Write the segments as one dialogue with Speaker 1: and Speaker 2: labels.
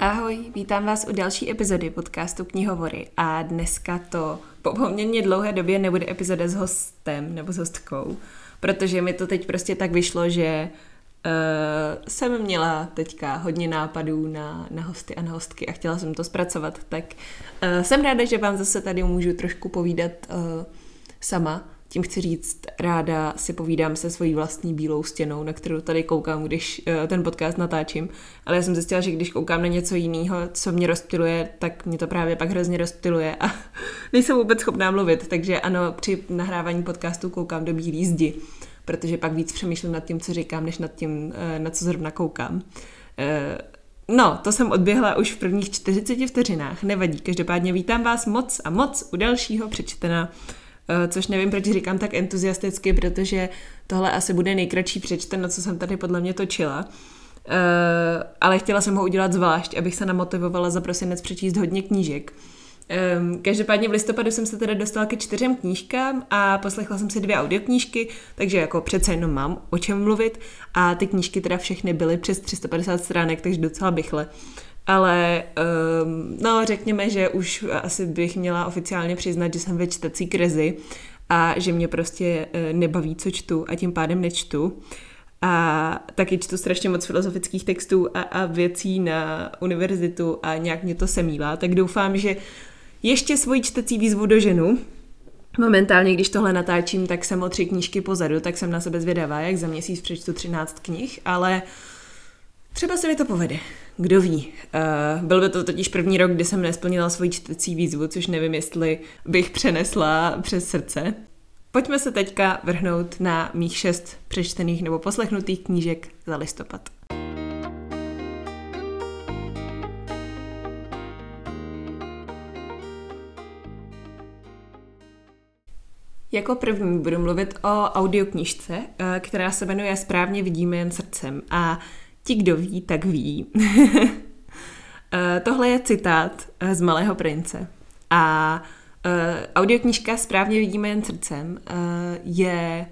Speaker 1: Ahoj, vítám vás u další epizody podcastu Knihovory. A dneska to po poměrně dlouhé době nebude epizoda s hostem nebo s hostkou, protože mi to teď prostě tak vyšlo, že uh, jsem měla teďka hodně nápadů na, na hosty a na hostky a chtěla jsem to zpracovat, tak uh, jsem ráda, že vám zase tady můžu trošku povídat uh, sama, tím chci říct, ráda si povídám se svojí vlastní bílou stěnou, na kterou tady koukám, když uh, ten podcast natáčím. Ale já jsem zjistila, že když koukám na něco jiného, co mě rozptiluje, tak mě to právě pak hrozně rozptiluje a nejsem vůbec schopná mluvit. Takže ano, při nahrávání podcastu koukám do bílý zdi, protože pak víc přemýšlím nad tím, co říkám, než nad tím, uh, na co zrovna koukám. Uh, No, to jsem odběhla už v prvních 40 vteřinách, nevadí. Každopádně vítám vás moc a moc u dalšího přečtena Eh, což nevím, proč říkám tak entuziasticky, protože tohle asi bude nejkratší přečten, na co jsem tady podle mě točila. Uh, ale chtěla jsem ho udělat zvlášť, abych se namotivovala za prosinec přečíst hodně knížek. Um, každopádně v listopadu jsem se teda dostala ke čtyřem knížkám a poslechla jsem si dvě audioknížky, takže jako přece jenom mám o čem mluvit a ty knížky teda všechny byly přes 350 stránek, takže docela bychle. Uh, ale um, no řekněme, že už asi bych měla oficiálně přiznat, že jsem ve čtecí krizi a že mě prostě uh, nebaví, co čtu a tím pádem nečtu. A taky čtu strašně moc filozofických textů a, a věcí na univerzitu a nějak mě to semílá, tak doufám, že ještě svoji čtecí výzvu do ženu. Momentálně, když tohle natáčím, tak jsem o tři knížky pozadu, tak jsem na sebe zvědavá, jak za měsíc přečtu 13 knih, ale třeba se mi to povede. Kdo ví. Uh, byl by to totiž první rok, kdy jsem nesplnila svoji čtecí výzvu, což nevím, jestli bych přenesla přes srdce. Pojďme se teďka vrhnout na mých šest přečtených nebo poslechnutých knížek za listopad. Jako první budu mluvit o audioknižce, eh, která se jmenuje Správně vidíme jen srdcem a Ti, kdo ví, tak ví. Eh, tohle je citát eh, z Malého prince. A uh, audioknižka Správně vidíme jen srdcem je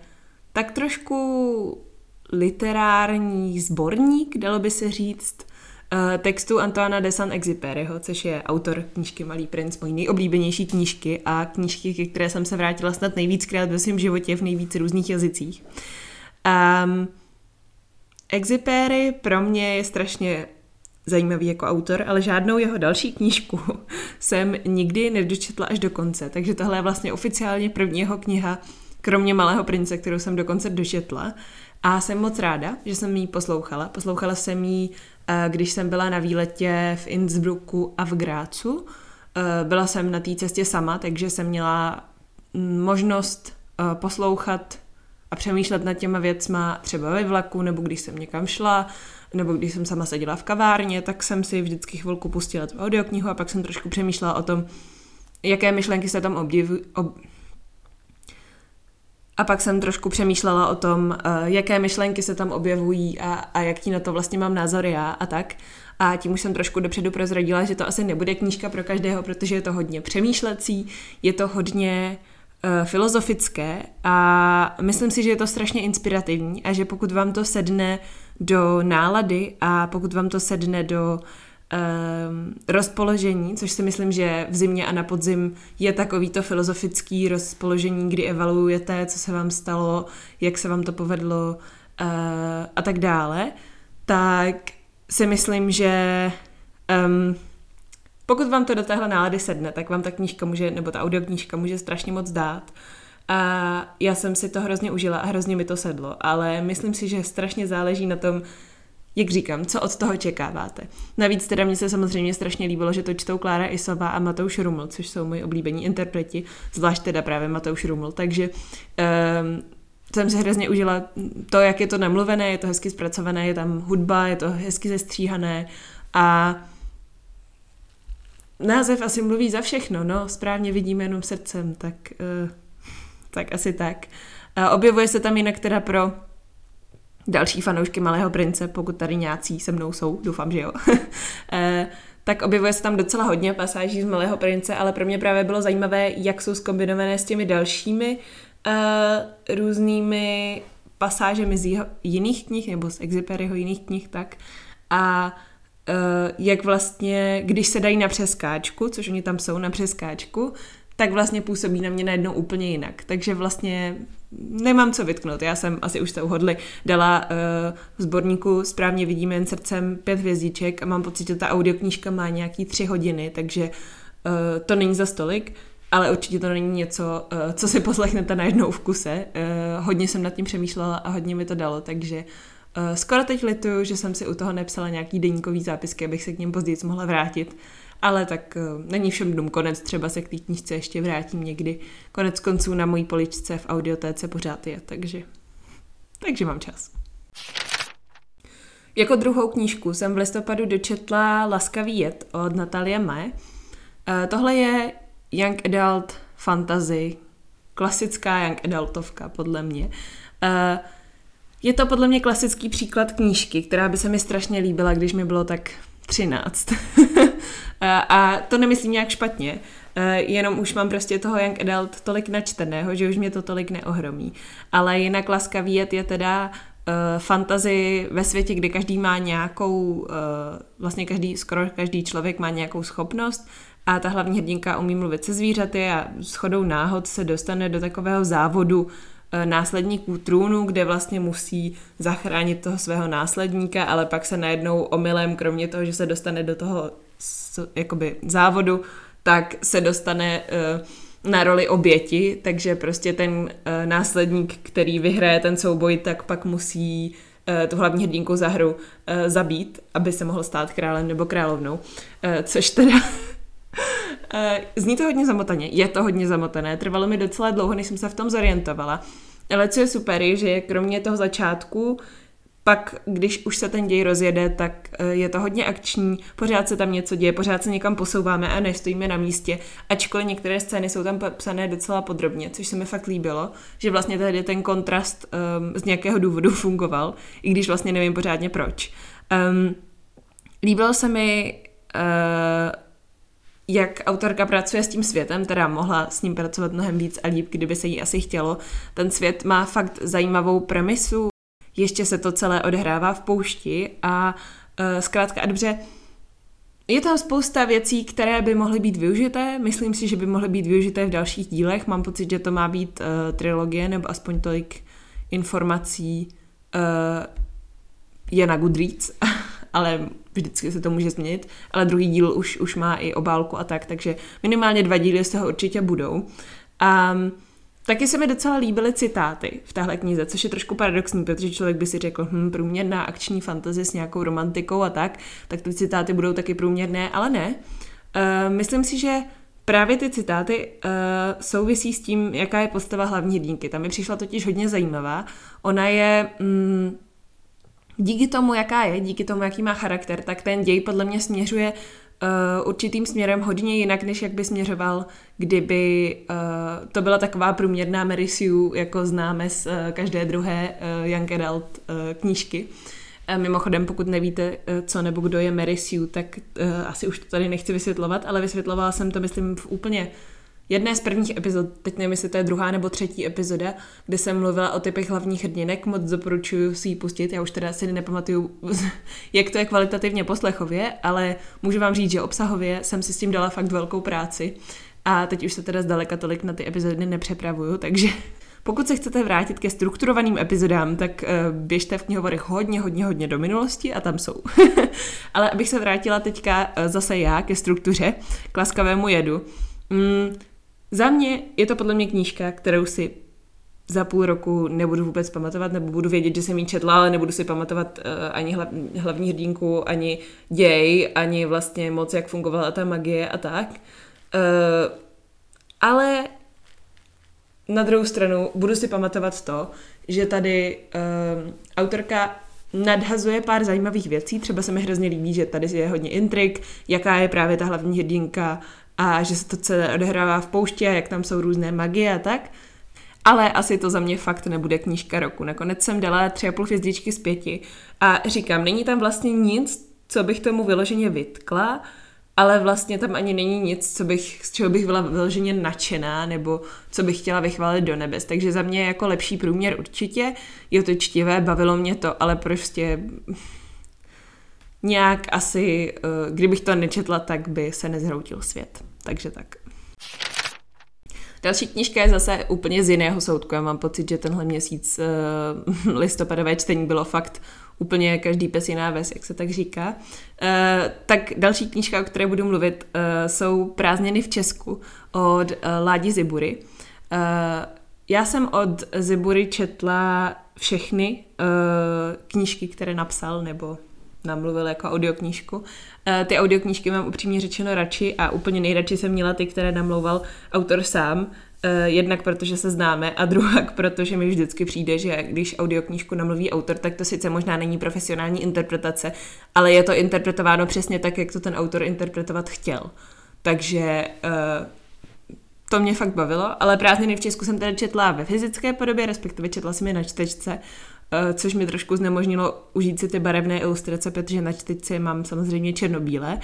Speaker 1: tak trošku literární sborník, dalo by se říct, textu Antoana de Saint-Exupéryho, což je autor knížky Malý princ, mojí nejoblíbenější knížky a knížky, ke které jsem se vrátila snad nejvíckrát ve svém životě v nejvíc různých jazycích. Um, Exipéry pro mě je strašně zajímavý jako autor, ale žádnou jeho další knížku jsem nikdy nedočetla až do konce, takže tohle je vlastně oficiálně první jeho kniha, kromě Malého prince, kterou jsem dokonce dočetla. A jsem moc ráda, že jsem ji poslouchala. Poslouchala jsem ji, eh, když jsem byla na výletě v Innsbrucku a v Grácu. Eh, byla jsem na té cestě sama, takže jsem měla mm, možnost eh, poslouchat a přemýšlet nad těma věcma třeba ve vlaku, nebo když jsem někam šla, nebo když jsem sama seděla v kavárně, tak jsem si vždycky chvilku pustila tu audioknihu a pak jsem trošku přemýšlela o tom, jaké myšlenky se tam objevují. Ob... A pak jsem trošku přemýšlela o tom, uh, jaké myšlenky se tam objevují a, a jaký na to vlastně mám názor já a tak. A tím už jsem trošku dopředu prozradila, že to asi nebude knížka pro každého, protože je to hodně přemýšlecí, je to hodně uh, Eh, filozofické a myslím si, že je to strašně inspirativní a že pokud vám to sedne do nálady a pokud vám to sedne do um, rozpoložení, což si myslím, že v zimě a na podzim je takovýto filozofický rozpoložení, kdy evaluujete, co se vám stalo, jak se vám to povedlo uh, a tak dále, tak si myslím, že um, pokud vám to do téhle nálady sedne, tak vám ta knížka může, nebo ta audioknížka může strašně moc dát. A já jsem si to hrozně užila a hrozně mi to sedlo, ale myslím si, že strašně záleží na tom, jak říkám, co od toho čekáváte. Navíc teda mně se samozřejmě strašně líbilo, že to čtou Klára Isová a Matouš Ruml, což jsou moji oblíbení interpreti, zvlášť teda právě Matouš Ruml, takže um, jsem si hrozně užila to, jak je to namluvené, je to hezky zpracované, je tam hudba, je to hezky zestříhané a název asi mluví za všechno, no, správně vidíme jenom srdcem, tak, uh, tak asi tak. Uh, objevuje se tam jinak teda pro další fanoušky Malého prince, pokud tady nějací se mnou jsou, doufám, že jo. uh, tak objevuje se tam docela hodně pasáží z Malého prince, ale pro mě právě bylo zajímavé, jak jsou skombinované s těmi dalšími uh, různými pasážemi z jeho jiných knih, nebo z Exuperyho jiných knih, tak. A jak vlastně, když se dají na přeskáčku, což oni tam jsou na přeskáčku, tak vlastně působí na mě najednou úplně jinak. Takže vlastně nemám co vytknout. Já jsem asi už to uhodli, dala uh, v sborníku Správně vidíme jen srdcem pět hvězdíček a mám pocit, že ta audioknížka má nějaký tři hodiny, takže uh, to není za stolik, ale určitě to není něco, uh, co si poslechnete najednou v kuse. Uh, hodně jsem nad tím přemýšlela a hodně mi to dalo, takže uh, skoro teď lituju, že jsem si u toho nepsala nějaký deníkový zápisky, abych se k něm později mohla vrátit ale tak uh, není všem dům konec, třeba se k té knížce ještě vrátím někdy. Konec konců na mojí poličce v audiotéce pořád je, takže, takže mám čas. Jako druhou knížku jsem v listopadu dočetla Laskavý jed od Natalie Mae. Uh, tohle je young adult fantasy, klasická young adultovka podle mě. Uh, je to podle mě klasický příklad knížky, která by se mi strašně líbila, když mi bylo tak 13. a to nemyslím nějak špatně, jenom už mám prostě toho young adult tolik načteného, že už mě to tolik neohromí. Ale jinak Laskavý jet je teda uh, fantazy ve světě, kde každý má nějakou, uh, vlastně každý, skoro každý člověk má nějakou schopnost a ta hlavní hrdinka umí mluvit se zvířaty a shodou náhod se dostane do takového závodu následníků trůnu, kde vlastně musí zachránit toho svého následníka, ale pak se najednou omylem, kromě toho, že se dostane do toho jakoby závodu, tak se dostane uh, na roli oběti, takže prostě ten uh, následník, který vyhraje ten souboj, tak pak musí tu hlavní hrdinku za hru zabít, aby se mohl stát králem nebo královnou, což teda zní to hodně zamotaně, je to hodně zamotané, trvalo mi docela dlouho, než jsem se v tom zorientovala, ale co je super, je, že kromě toho začátku, pak, když už se ten děj rozjede, tak uh, je to hodně akční, pořád se tam něco děje, pořád se někam posouváme a nestojíme na místě, ačkoliv některé scény jsou tam psané docela podrobně, což se mi fakt líbilo, že vlastně tady ten kontrast um, z nějakého důvodu fungoval, i když vlastně nevím pořádně proč. Um, líbilo se mi uh, jak autorka pracuje s tím světem, teda mohla s ním pracovat mnohem víc a líp, kdyby se jí asi chtělo. Ten svět má fakt zajímavou premisu, ještě se to celé odhrává v poušti a uh, zkrátka a dobře, je tam spousta věcí, které by mohly být využité. Myslím si, že by mohly být využité v dalších dílech. Mám pocit, že to má být uh, trilogie, nebo aspoň tolik informací uh, je na Goodreads. ale vždycky se to může změnit, ale druhý díl už, už má i obálku a tak, takže minimálně dva díly z toho určitě budou. A Taky se mi docela líbily citáty v téhle knize, což je trošku paradoxní, protože člověk by si řekl, hm, průměrná akční fantazie s nějakou romantikou a tak, tak ty citáty budou taky průměrné, ale ne. Uh, myslím si, že právě ty citáty uh, souvisí s tím, jaká je postava hlavní hrdinky. Tam mi přišla totiž hodně zajímavá. Ona je mm, díky tomu, jaká je, díky tomu, jaký má charakter, tak ten děj podle mě směřuje uh, určitým směrem hodně jinak, než jak by směřoval, kdyby uh, to byla taková průměrná Mary Sue, jako známe z uh, každé druhé uh, Young Adult uh, knížky. Uh, mimochodem, pokud nevíte, uh, co nebo kdo je Mary Sue, tak uh, asi už to tady nechci vysvětlovat, ale vysvětlovala jsem to, myslím, v úplně jedné z prvních epizod, teď nevím, jestli to je druhá nebo třetí epizoda, kde jsem mluvila o typech hlavních hrdinek, moc doporučuji si ji pustit, já už teda si nepamatuju, jak to je kvalitativně poslechově, ale můžu vám říct, že obsahově jsem si s tím dala fakt velkou práci a teď už se teda zdaleka tolik na ty epizody nepřepravuju, takže pokud se chcete vrátit ke strukturovaným epizodám, tak uh, běžte v knihovorech hodně, hodně, hodně do minulosti a tam jsou. Ale abych se vrátila teďka uh, zase já ke struktuře, k laskavému jedu. Mm, za mě je to podle mě knížka, kterou si za půl roku nebudu vůbec pamatovat, nebo budu vědět, že jsem ji četla, ale nebudu si pamatovat uh, ani hlav, hlavní hrdinku, ani děj, ani vlastně moc, jak fungovala ta magie a tak. Uh, ale na druhou stranu budu si pamatovat to, že tady uh, autorka nadhazuje pár zajímavých věcí, třeba se mi hrozně líbí, že tady je hodně intrik, jaká je právě ta hlavní hrdinka, a že se to celé odehrává v pouště a jak tam jsou různé magie a tak. Ale asi to za mě fakt nebude knížka roku. Nakonec jsem dala tři a půl hvězdičky z pěti a říkám, není tam vlastně nic, co bych tomu vyloženě vytkla, ale vlastně tam ani není nic, co bych, z čeho bych byla vyloženě nadšená, nebo co bych chtěla vychválit do nebes. Takže za mě jako lepší průměr určitě. Je to čtivé, bavilo mě to, ale prostě nějak asi, uh, kdybych to nečetla, tak by se nezhroutil svět. Takže tak. Další knižka je zase úplně z jiného soudku. Já mám pocit, že tenhle měsíc uh, listopadové čtení bylo fakt úplně každý pes jiná ves, jak se tak říká. Uh, tak další knížka, o které budu mluvit, jsou Prázdniny v Česku od Ládi Zibury. Já jsem od Zibury četla všechny knížky, které napsal, nebo namluvil jako audioknížku. Uh, ty audioknížky mám upřímně řečeno radši a úplně nejradši jsem měla ty, které namlouval autor sám, Uh, jednak protože se známe a druhak protože mi vždycky přijde, že když audioknížku namluví autor, tak to sice možná není profesionální interpretace, ale je to interpretováno přesně tak, jak to ten autor interpretovat chtěl. Takže uh, to mě fakt bavilo, ale prázdniny v Česku jsem teda četla ve fyzické podobě, respektive četla jsem je na čtečce, což mi trošku znemožnilo užít si ty barevné ilustrace, protože na čtečce mám samozřejmě černobílé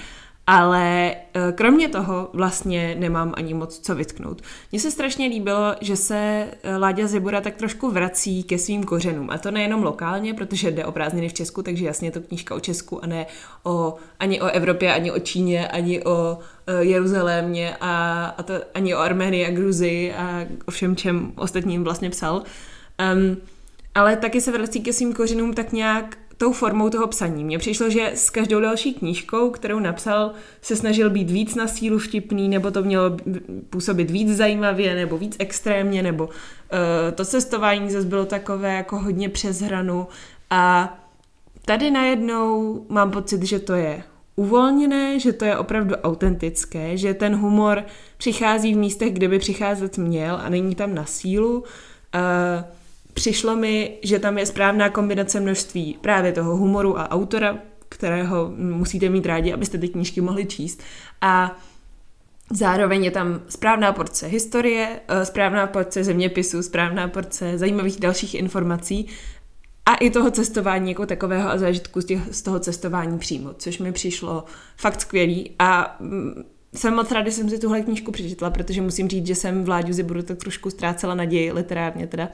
Speaker 1: ale eh, kromě toho vlastně nemám ani moc co vytknout. Mně se strašně líbilo, že se eh, Láďa Zibura tak trošku vrací ke svým kořenům. A to nejenom lokálně, protože jde o prázdniny v Česku, takže jasně je to knížka o Česku a ne o, ani o Evropě, ani o Číně, ani o eh, Jeruzalémě a, a to, ani o Arménii a Gruzii a o všem, čem ostatním vlastně psal. Um, ale taky se vrací ke svým kořenům tak nějak tou formou toho psaní. Mně přišlo, že s každou další knížkou, kterou napsal, se snažil být víc na sílu vtipný, nebo to mělo působit víc zajímavě, nebo víc extrémně, nebo uh, to cestování zase bylo takové jako hodně přes hranu. A tady najednou mám pocit, že to je uvolněné, že to je opravdu autentické, že ten humor přichází v místech, kde by přicházet měl a není tam na sílu. Uh, přišlo mi, že tam je správná kombinace množství právě toho humoru a autora, kterého musíte mít rádi, abyste ty knížky mohli číst. A zároveň je tam správná porce historie, eh, správná porce zeměpisu, správná porce zajímavých dalších informací a i toho cestování jako takového a zážitku z, těch, z toho cestování přímo, což mi přišlo fakt skvělý a mm, jsem moc ráda, že jsem si tuhle knížku přečetla, protože musím říct, že jsem Vláďu Ziburu tak trošku ztrácela naději, literárně teda,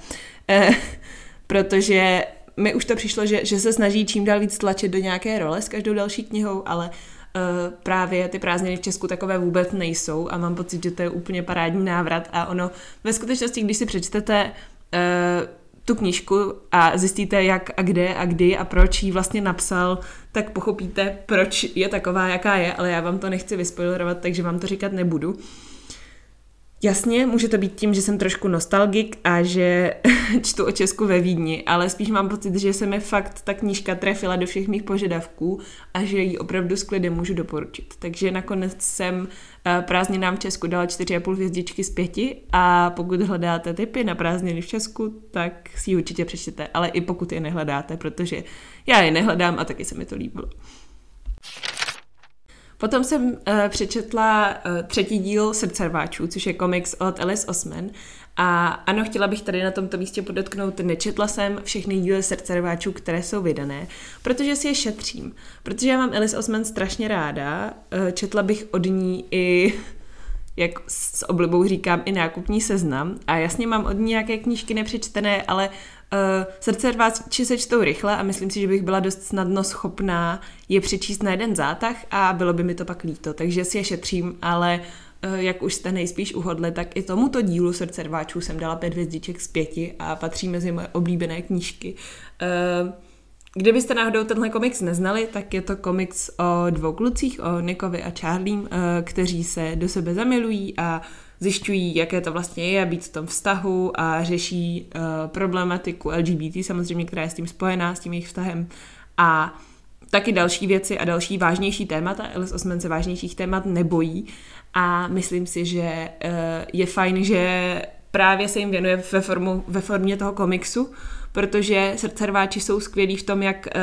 Speaker 1: eh, protože mi už to přišlo, že, že se snaží čím dál víc tlačit do nějaké role s každou další knihou, ale uh, právě ty prázdniny v Česku takové vůbec nejsou a mám pocit, že to je úplně parádní návrat a ono ve skutečnosti, když si přečtete uh, tu knížku a zjistíte, jak a kde a kdy a proč ji vlastně napsal, tak pochopíte, proč je taková, jaká je, ale já vám to nechci vyspoilerovat, takže vám to říkat nebudu. Jasně, může to být tím, že jsem trošku nostalgik a že čtu o Česku ve Vídni, ale spíš mám pocit, že se mi fakt ta knížka trefila do všech mých požadavků a že ji opravdu s klidem můžu doporučit. Takže nakonec jsem prázdninám v Česku dala 4,5 hvězdičky z pěti a pokud hledáte typy na prázdniny v Česku, tak si ji určitě přečtěte, ale i pokud je nehledáte, protože já je nehledám a taky se mi to líbilo. Potom jsem uh, přečetla uh, třetí díl Srdcerváčů, což je komiks od Alice Osman. A ano, chtěla bych tady na tomto místě podotknout, nečetla jsem všechny díly Srdcerváčů, které jsou vydané, protože si je šetřím. Protože já mám Alice Osman strašně ráda, uh, četla bych od ní i jak s oblibou říkám, i nákupní seznam. A jasně mám od ní nějaké knížky nepřečtené, ale Uh, srdce či se čtou rychle a myslím si, že bych byla dost snadno schopná je přečíst na jeden zátah a bylo by mi to pak líto, takže si je šetřím, ale uh, jak už jste nejspíš uhodli, tak i tomuto dílu Srdce rváčů jsem dala pět hvězdiček z pěti a patří mezi moje oblíbené knížky. Uh, Kdybyste náhodou tenhle komiks neznali, tak je to komiks o dvou klucích, o Nikovi a Charliem, kteří se do sebe zamilují a zjišťují, jaké to vlastně je být v tom vztahu a řeší uh, problematiku LGBT samozřejmě, která je s tím spojená, s tím jejich vztahem a taky další věci a další vážnější témata. Alice Osman se vážnějších témat nebojí a myslím si, že uh, je fajn, že právě se jim věnuje ve, formu, ve formě toho komiksu, protože srdcerváči jsou skvělí v tom, jak uh,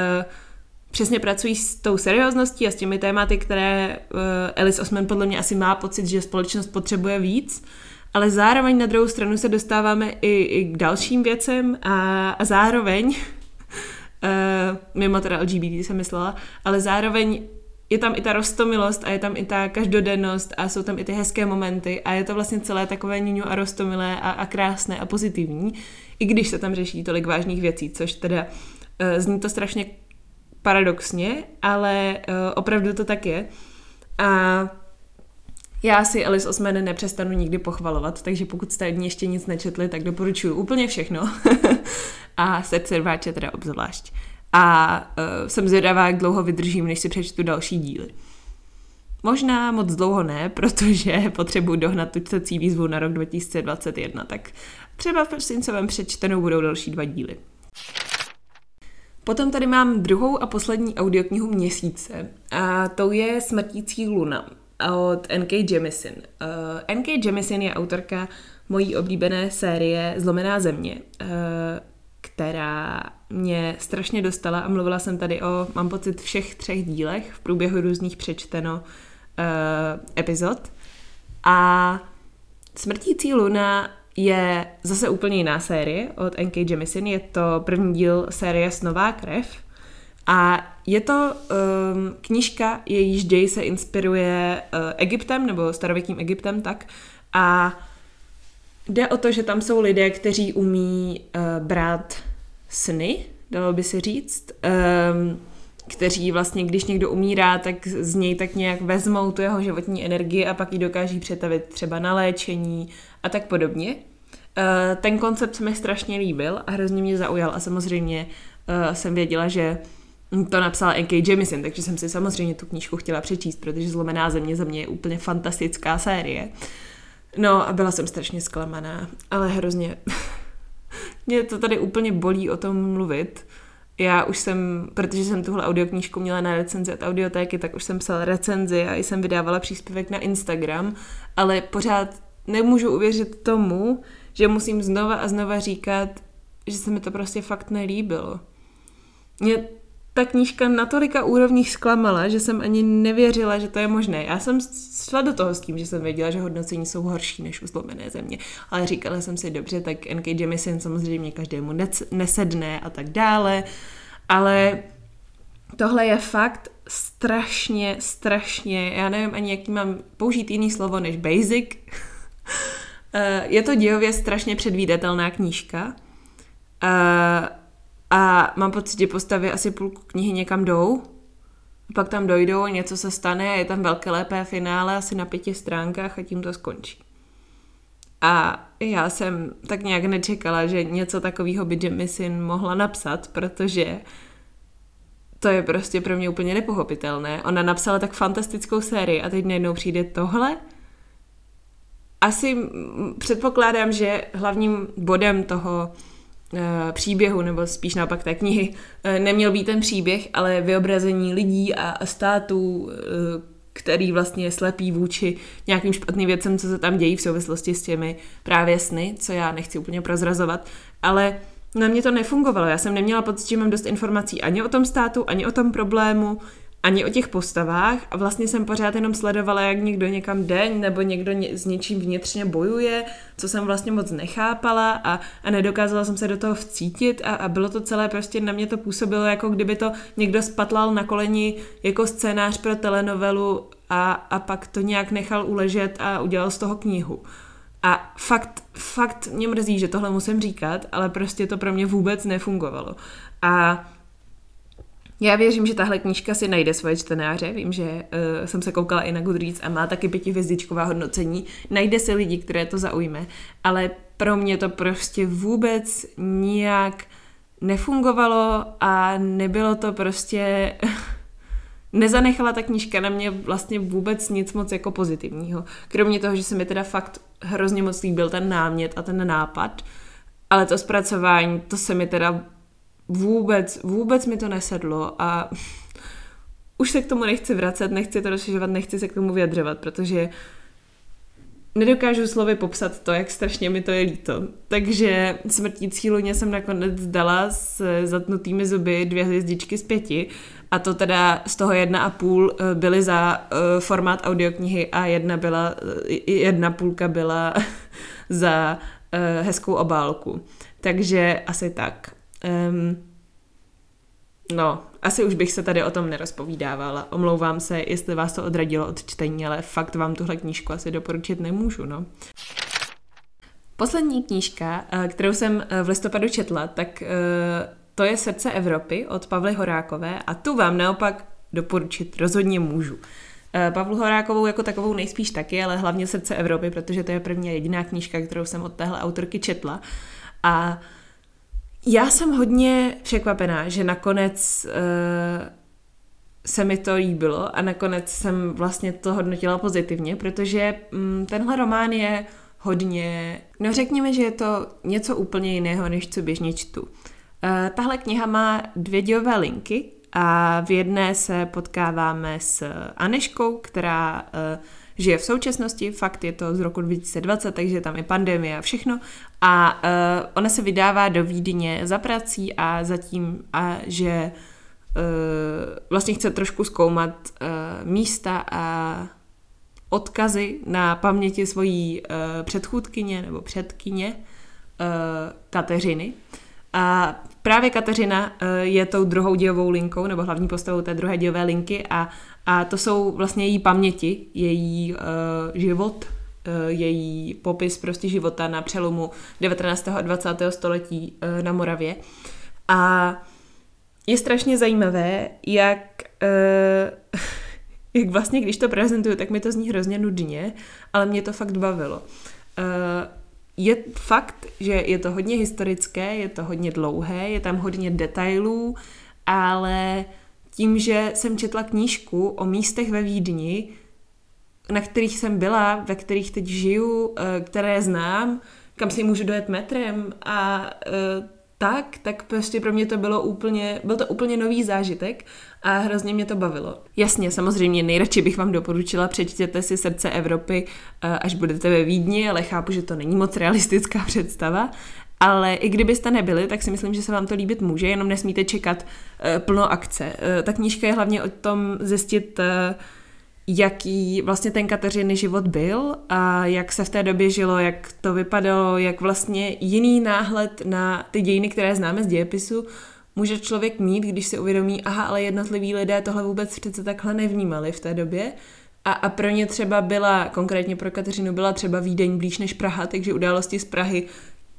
Speaker 1: přesně pracují s tou seriózností a s těmi tématy, které uh, Alice Osman podle mě asi má pocit, že společnost potřebuje víc, ale zároveň na druhou stranu se dostáváme i, i k dalším věcem a, a zároveň, uh, mimo teda LGBT jsem myslela, ale zároveň je tam i ta rostomilost a je tam i ta každodennost a jsou tam i ty hezké momenty a je to vlastně celé takové níňu a rostomilé a, a krásné a pozitivní, i když se tam řeší tolik vážných věcí, což teda uh, zní to strašně paradoxně, ale uh, opravdu to tak je. A já si Alice Osman nepřestanu nikdy pochvalovat, takže pokud jste od ní ještě nic nečetli, tak doporučuji úplně všechno. a srdce rváče teda obzvlášť. A uh, jsem zvědavá, jak dlouho vydržím, než si přečtu další díly. Možná moc dlouho ne, protože potřebuji dohnat tu čtecí výzvu na rok 2021, tak třeba v prosincovém přečtenou budou další dva díly. Potom tady mám druhou a poslední audioknihu měsíce a to je Smrtící luna od N.K. Jemisin. Uh, eh, N.K. Jemisin je autorka mojí oblíbené série Zlomená země, uh, která mě strašně dostala a mluvila jsem tady o, mám pocit, všech třech dílech v průběhu různých přečteno uh, epizod. A Smrtící luna je zase úplně jiná série od N.K. Jemisin. Je to první díl série Snová krev. A je to um, knížka, jejíž děj se inspiruje uh, Egyptem, nebo starověkým Egyptem, tak. A jde o to, že tam jsou lidé, kteří umí uh, brát sny, dalo by se říct, um, kteří vlastně, když někdo umírá, tak z něj tak nějak vezmou tu jeho životní energii a pak ji dokáží přetavit třeba na léčení a tak podobně. Uh, ten koncept se mi strašně líbil a hrozně mě zaujal a samozřejmě uh, jsem věděla, že to napsala N.K. Jemisin, takže jsem si samozřejmě tu knížku chtěla přečíst, protože Zlomená země za mě je úplně fantastická série. No a byla jsem strašně zklamaná, ale hrozně... mě to tady úplně bolí o tom mluvit. Já už jsem, protože jsem tuhle audioknížku měla na recenzi od audiotéky, tak už jsem psala recenzi a jsem vydávala příspěvek na Instagram, ale pořád nemůžu uvěřit tomu, že musím znova a znova říkat, že se mi to prostě fakt nelíbilo. Mě ta knížka na tolika úrovních zklamala, že jsem ani nevěřila, že to je možné. Já jsem šla do toho s tím, že jsem věděla, že hodnocení jsou horší než u zlomené země, ale říkala jsem si, dobře, tak N.K. Jemisin samozřejmě každému nesedne a tak dále, ale tohle je fakt strašně, strašně, já nevím ani, jaký mám použít jiný slovo než basic. Eh, je to dějově strašně předvídatelná knížka. Uh, a mám pocit, že postavy asi půlku knihy někam jdou, pak tam dojdou, něco se stane je tam velké lepé finále asi na pěti stránkách a tím to skončí. A já jsem tak nějak nečekala, že něco takového by Jemisin mohla napsat, protože to je prostě pro mě úplně nepochopitelné. Ona napsala tak fantastickou sérii a teď najednou přijde tohle. Asi předpokládám, že hlavním bodem toho příběhu, nebo spíš naopak té knihy, eh, neměl být ten příběh, ale vyobrazení lidí a států, eh, který vlastně je slepý vůči nějakým špatným věcem, co se tam dějí v souvislosti s těmi právě sny, co já nechci úplně prozrazovat, ale na mě to nefungovalo. Já jsem neměla pocit, že mám dost informací ani o tom státu, ani o tom problému, ani o těch postavách a vlastně jsem pořád jenom sledovala, jak někdo někam jde, nebo někdo ně, s něčím vnitřně bojuje, co jsem vlastně moc nechápala a, a nedokázala jsem se do toho vcítit a, a bylo to celé prostě na mě to působilo, jako kdyby to někdo spatlal na koleni jako scénář pro telenovelu a, a pak to nějak nechal uležet a udělal z toho knihu. A fakt, fakt mě mrzí, že tohle musím říkat, ale prostě to pro mě vůbec nefungovalo. A já věřím, že tahle knížka si najde svoje čtenáře. Vím, že uh, jsem se koukala i na Goodreads a má taky pětihvězdičková hodnocení. Najde se lidi, které to zaujme. Ale pro mě to prostě vůbec nijak nefungovalo a nebylo to prostě... Nezanechala ta knížka na mě vlastně vůbec nic moc jako pozitivního. Kromě toho, že se mi teda fakt hrozně moc líbil ten námět a ten nápad, ale to zpracování, to se mi teda vůbec, vůbec mi to nesedlo a už se k tomu nechci vracet, nechci to rozšiřovat, nechci se k tomu vyjadřovat, protože nedokážu slovy popsat to, jak strašně mi to je líto. Takže smrtící luně jsem nakonec dala s zatnutými zuby dvě hvězdičky z pěti a to teda z toho jedna a půl eh, byly za uh, formát audioknihy a jedna byla, eh, jedna půlka byla za hezkou obálku. Takže asi tak. Um, no, asi už bych se tady o tom nerozpovídávala. Omlouvám se, jestli vás to odradilo od čtení, ale fakt vám tuhle knížku asi doporučit nemůžu, no. Poslední knížka, eh, kterou jsem eh, v listopadu četla, tak to je Srdce Evropy od Pavly Horákové a tu vám naopak doporučit rozhodně můžu. Eh, Pavlu Horákovou jako takovou nejspíš taky, ale hlavně Srdce Evropy, protože to je první a jediná knížka, kterou jsem od téhle autorky četla. A já jsem hodně překvapená, že nakonec uh, se mi to líbilo a nakonec jsem vlastně to hodnotila pozitivně, protože um, tenhle román je hodně, no řekněme, že je to něco úplně jiného, než co běžně čtu. Uh, tahle kniha má dvě dílové linky a v jedné se potkáváme s Aneškou, která uh, žije v současnosti, fakt je to z roku 2020, takže tam je pandemie a všechno. A uh, ona se vydává do Vídně za prací a zatím, a že uh, vlastně chce trošku zkoumat uh, místa a odkazy na paměti svojí uh, předchůdkyně nebo předkyně uh, Kateřiny. A právě Kateřina je tou druhou dějovou linkou, nebo hlavní postavou té druhé dějové linky a, a to jsou vlastně její paměti, její uh, život, uh, její popis prostě života na přelomu 19. a 20. století uh, na Moravě. A je strašně zajímavé, jak, uh, jak vlastně, když to prezentuju, tak mi to zní hrozně nudně, ale mě to fakt bavilo. Uh, je fakt, že je to hodně historické, je to hodně dlouhé, je tam hodně detailů, ale tím, že jsem četla knížku o místech ve Vídni, na kterých jsem byla, ve kterých teď žiju, eh, které znám, kam si můžu dojet metrem a eh, tak, tak prostě pro mě to bylo úplně, byl to úplně nový zážitek a hrozně mě to bavilo. Jasně, samozřejmě nejradši bych vám doporučila, přečtěte si Srdce Evropy, eh, až budete ve Vídni, ale chápu, že to není moc realistická představa, ale i kdybyste nebyli, tak si myslím, že se vám to líbit může, jenom nesmíte čekat uh, plno akce. Uh, ta knížka je hlavně o tom zjistit, uh, jaký vlastně ten Kateřiny život byl a jak se v té době žilo, jak to vypadalo, jak vlastně jiný náhled na ty dějiny, které známe z dějepisu, může člověk mít, když si uvědomí, aha, ale jednotliví lidé tohle vůbec přece takhle nevnímali v té době. A, a pro ně třeba byla, konkrétně pro Kateřinu byla třeba Vídeň blíž než Praha, takže události z Prahy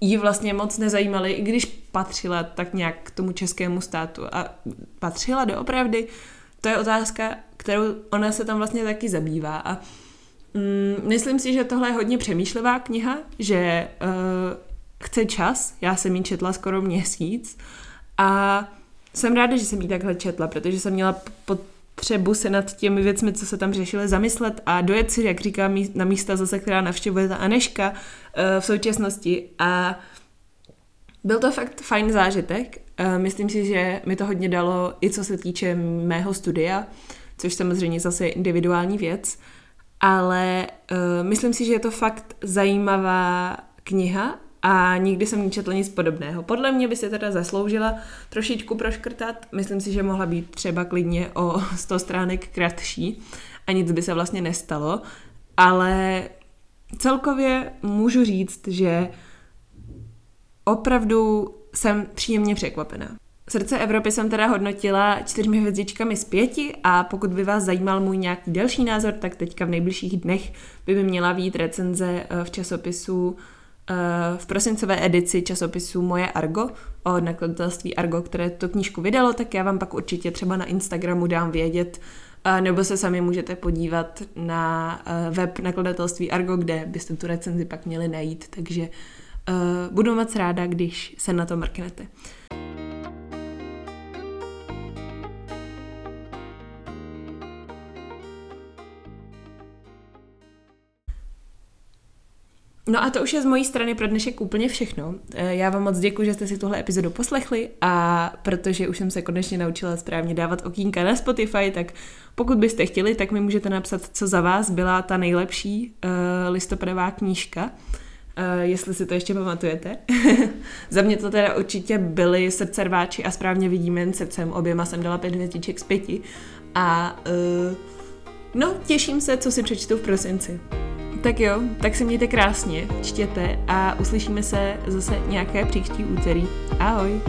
Speaker 1: ji vlastně moc nezajímaly, i když patřila tak nějak k tomu českému státu. A patřila doopravdy? To je otázka, kterou ona se tam vlastně taky zabývá. A mm, myslím si, že tohle je hodně přemýšlivá kniha, že uh, chce čas. Já jsem ji četla skoro měsíc a jsem ráda, že jsem ji takhle četla, protože jsem měla potřebu se nad těmi věcmi, co se tam řešily, zamyslet a dojet si, jak říkám, na místa zase, která navštěvuje ta Aneška uh, v současnosti. A byl to fakt fajn zážitek. Uh, myslím si, že mi to hodně dalo i co se týče mého studia, což samozřejmě zase je individuální věc, ale uh, myslím si, že je to fakt zajímavá kniha a nikdy jsem nečetla nic podobného. Podle mě by se teda zasloužila trošičku proškrtat. Myslím si, že mohla být třeba klidně o 100 stránek kratší a nic by se vlastně nestalo. Ale celkově můžu říct, že opravdu jsem příjemně překvapená. Srdce Evropy jsem teda hodnotila čtyřmi hvězdičkami z pěti a pokud by vás zajímal můj nějaký další názor, tak teďka v nejbližších dnech by mi měla být recenze eh, v časopisu v prosincové edici časopisu Moje Argo od nakladatelství Argo, které tu knížku vydalo, tak já vám pak určitě třeba na Instagramu dám vědět, nebo se sami můžete podívat na web nakladatelství Argo, kde byste tu recenzi pak měli najít, takže budu moc ráda, když se na to mrknete. No a to už je z mojí strany pro dnešek úplně všechno. Eh, já vám moc děkuji, že jste si tuhle epizodu poslechli a protože už jsem se konečně naučila správně dávat okýnka na Spotify, tak pokud byste chtěli, tak mi můžete napsat, co za vás byla ta nejlepší uh, listopadová knížka. Uh, jestli si to ještě pamatujete. za mě to teda určitě byly srdcerváči a správně vidíme jen srdcem. Oběma jsem dala pět hvězdiček z pěti. A uh, no, těším se, co si přečtu v prosinci. Tak jo, tak se mějte krásně, čtěte a uslyšíme se zase nějaké příští úterý. Ahoj!